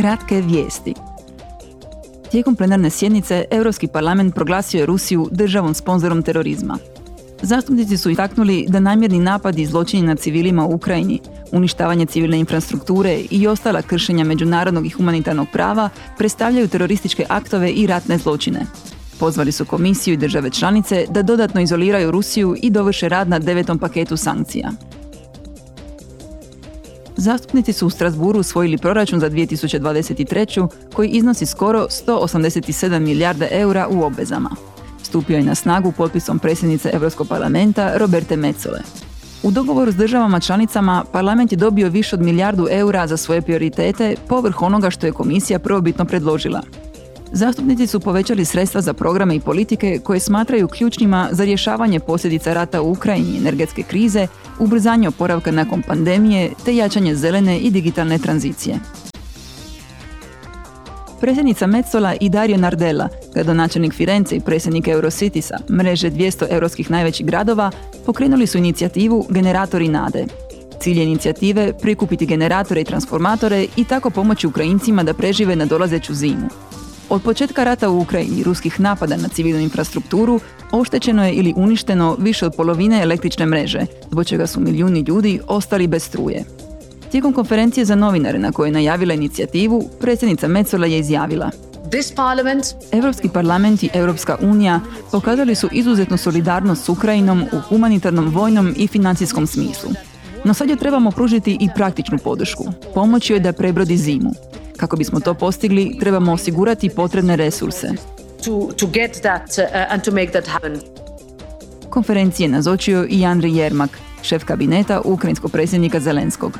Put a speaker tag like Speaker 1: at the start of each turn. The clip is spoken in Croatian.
Speaker 1: Kratke vijesti. Tijekom plenarne sjednice Europski parlament proglasio je Rusiju državom sponzorom terorizma. Zastupnici su istaknuli da namjerni napadi i zločini nad civilima u Ukrajini, uništavanje civilne infrastrukture i ostala kršenja međunarodnog i humanitarnog prava predstavljaju terorističke aktove i ratne zločine. Pozvali su komisiju i države članice da dodatno izoliraju Rusiju i dovrše rad na devetom paketu sankcija. Zastupnici su u Strasburu usvojili proračun za 2023. koji iznosi skoro 187 milijarde eura u obvezama. Stupio je na snagu potpisom predsjednice Europskog parlamenta Roberte Metzole. U dogovoru s državama članicama parlament je dobio više od milijardu eura za svoje prioritete povrh onoga što je komisija prvobitno predložila. Zastupnici su povećali sredstva za programe i politike koje smatraju ključnima za rješavanje posljedica rata u Ukrajini, energetske krize, ubrzanje oporavka nakon pandemije te jačanje zelene i digitalne tranzicije. Predsjednica Metzola i Dario Nardella, gradonačelnik Firence i predsjednik Eurocitisa, mreže 200 europskih najvećih gradova, pokrenuli su inicijativu Generatori nade. Cilj inicijative prikupiti generatore i transformatore i tako pomoći Ukrajincima da prežive na dolazeću zimu. Od početka rata u Ukrajini i ruskih napada na civilnu infrastrukturu oštećeno je ili uništeno više od polovine električne mreže, zbog čega su milijuni ljudi ostali bez struje. Tijekom konferencije za novinare na kojoj je najavila inicijativu, predsjednica Metzola je izjavila. Europski parlament i Europska unija pokazali su izuzetnu solidarnost s Ukrajinom u humanitarnom, vojnom i financijskom smislu. No sad joj trebamo pružiti i praktičnu podršku, pomoći joj da prebrodi zimu. Kako bismo to postigli, trebamo osigurati potrebne resurse.
Speaker 2: Uh.
Speaker 1: Konferencije nazočio i Andrej Jermak, šef kabineta ukrajinskog predsjednika Zelenskog.